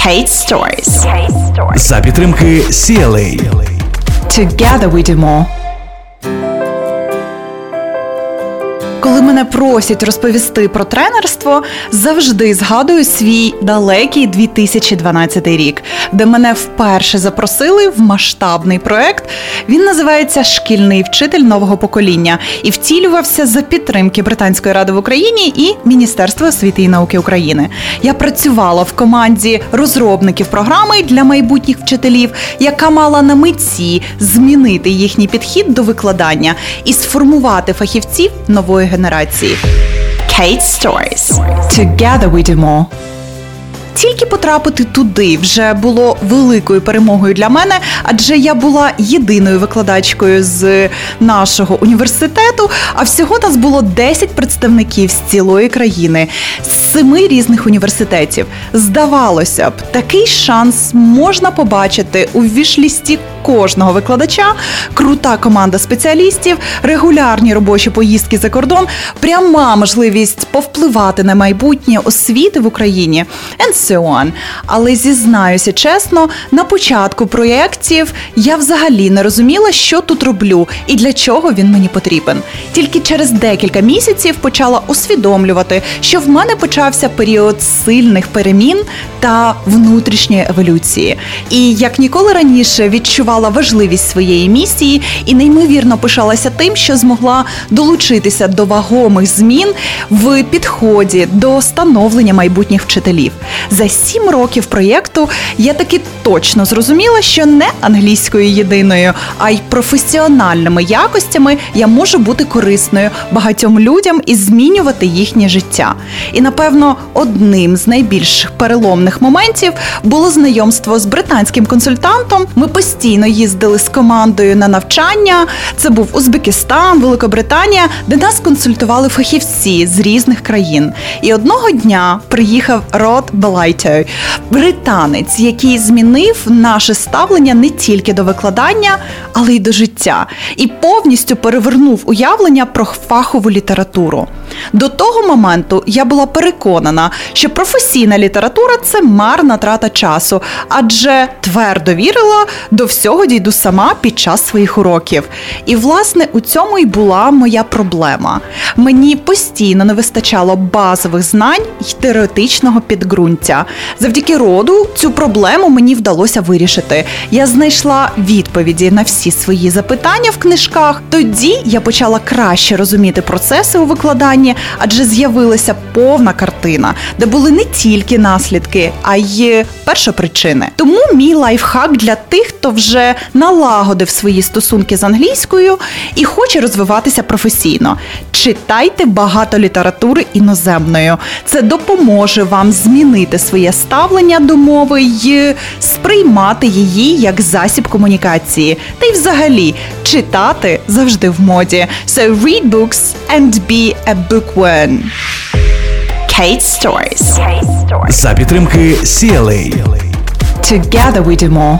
Kate Stories. За підтримки CLA. Together we do more. Коли мене просять розповісти про тренерство, завжди згадую свій далекий 2012 рік, де мене вперше запросили в масштабний проект. Він називається Шкільний вчитель нового покоління і втілювався за підтримки Британської ради в Україні і Міністерства освіти і науки України. Я працювала в команді розробників програми для майбутніх вчителів, яка мала на меті змінити їхній підхід до викладання і сформувати фахівців нової generacji. Kate Stories. Together we do more. Тільки потрапити туди вже було великою перемогою для мене, адже я була єдиною викладачкою з нашого університету. А всього нас було 10 представників з цілої країни, з семи різних університетів. Здавалося б, такий шанс можна побачити у вішлісті кожного викладача, крута команда спеціалістів, регулярні робочі поїздки за кордон, пряма можливість повпливати на майбутнє освіти в Україні. And on. Але зізнаюся чесно, на початку проєктів я взагалі не розуміла, що тут роблю і для чого він мені потрібен. Тільки через декілька місяців почала усвідомлювати, що в мене почався період сильних перемін та внутрішньої еволюції. І як ніколи раніше відчувала важливість своєї місії і неймовірно пишалася тим, що змогла долучитися до вагомих змін в підході до становлення майбутніх вчителів. За сім років проєкту я таки точно зрозуміла, що не англійською єдиною, а й професіональними якостями я можу бути корисною багатьом людям і змінювати їхнє життя. І напевно, одним з найбільш переломних моментів було знайомство з британським консультантом. Ми постійно їздили з командою на навчання. Це був Узбекистан, Великобританія, де нас консультували фахівці з різних країн. І одного дня приїхав Род Белайто, британець, який змінив наше ставлення не тільки до викладання, але й до життя, і повністю перевернув уявлення про фахову літературу. До того моменту я була переконана, що професійна література це марна трата часу, адже твердо вірила, до всього дійду сама під час своїх уроків. І, власне, у цьому й була моя проблема. Мені постійно не вистачало базових знань й теоретичного підґрунтя. Завдяки роду цю проблему мені вдалося вирішити. Я знайшла відповіді на всі свої запитання в книжках. Тоді я почала краще розуміти процеси у викладанні, адже з'явилася повна картина, де були не тільки наслідки, а й першопричини. Тому мій лайфхак для тих, хто вже налагодив свої стосунки з англійською і хоче розвиватися професійно. Читайте багато літератури іноземною. Це допоможе вам змінити своє ставлення до мови й сприймати її як засіб комунікації. Та й взагалі читати завжди в моді. So read books and be a bookworm. Kate Stories. За підтримки CLA. Together we do more.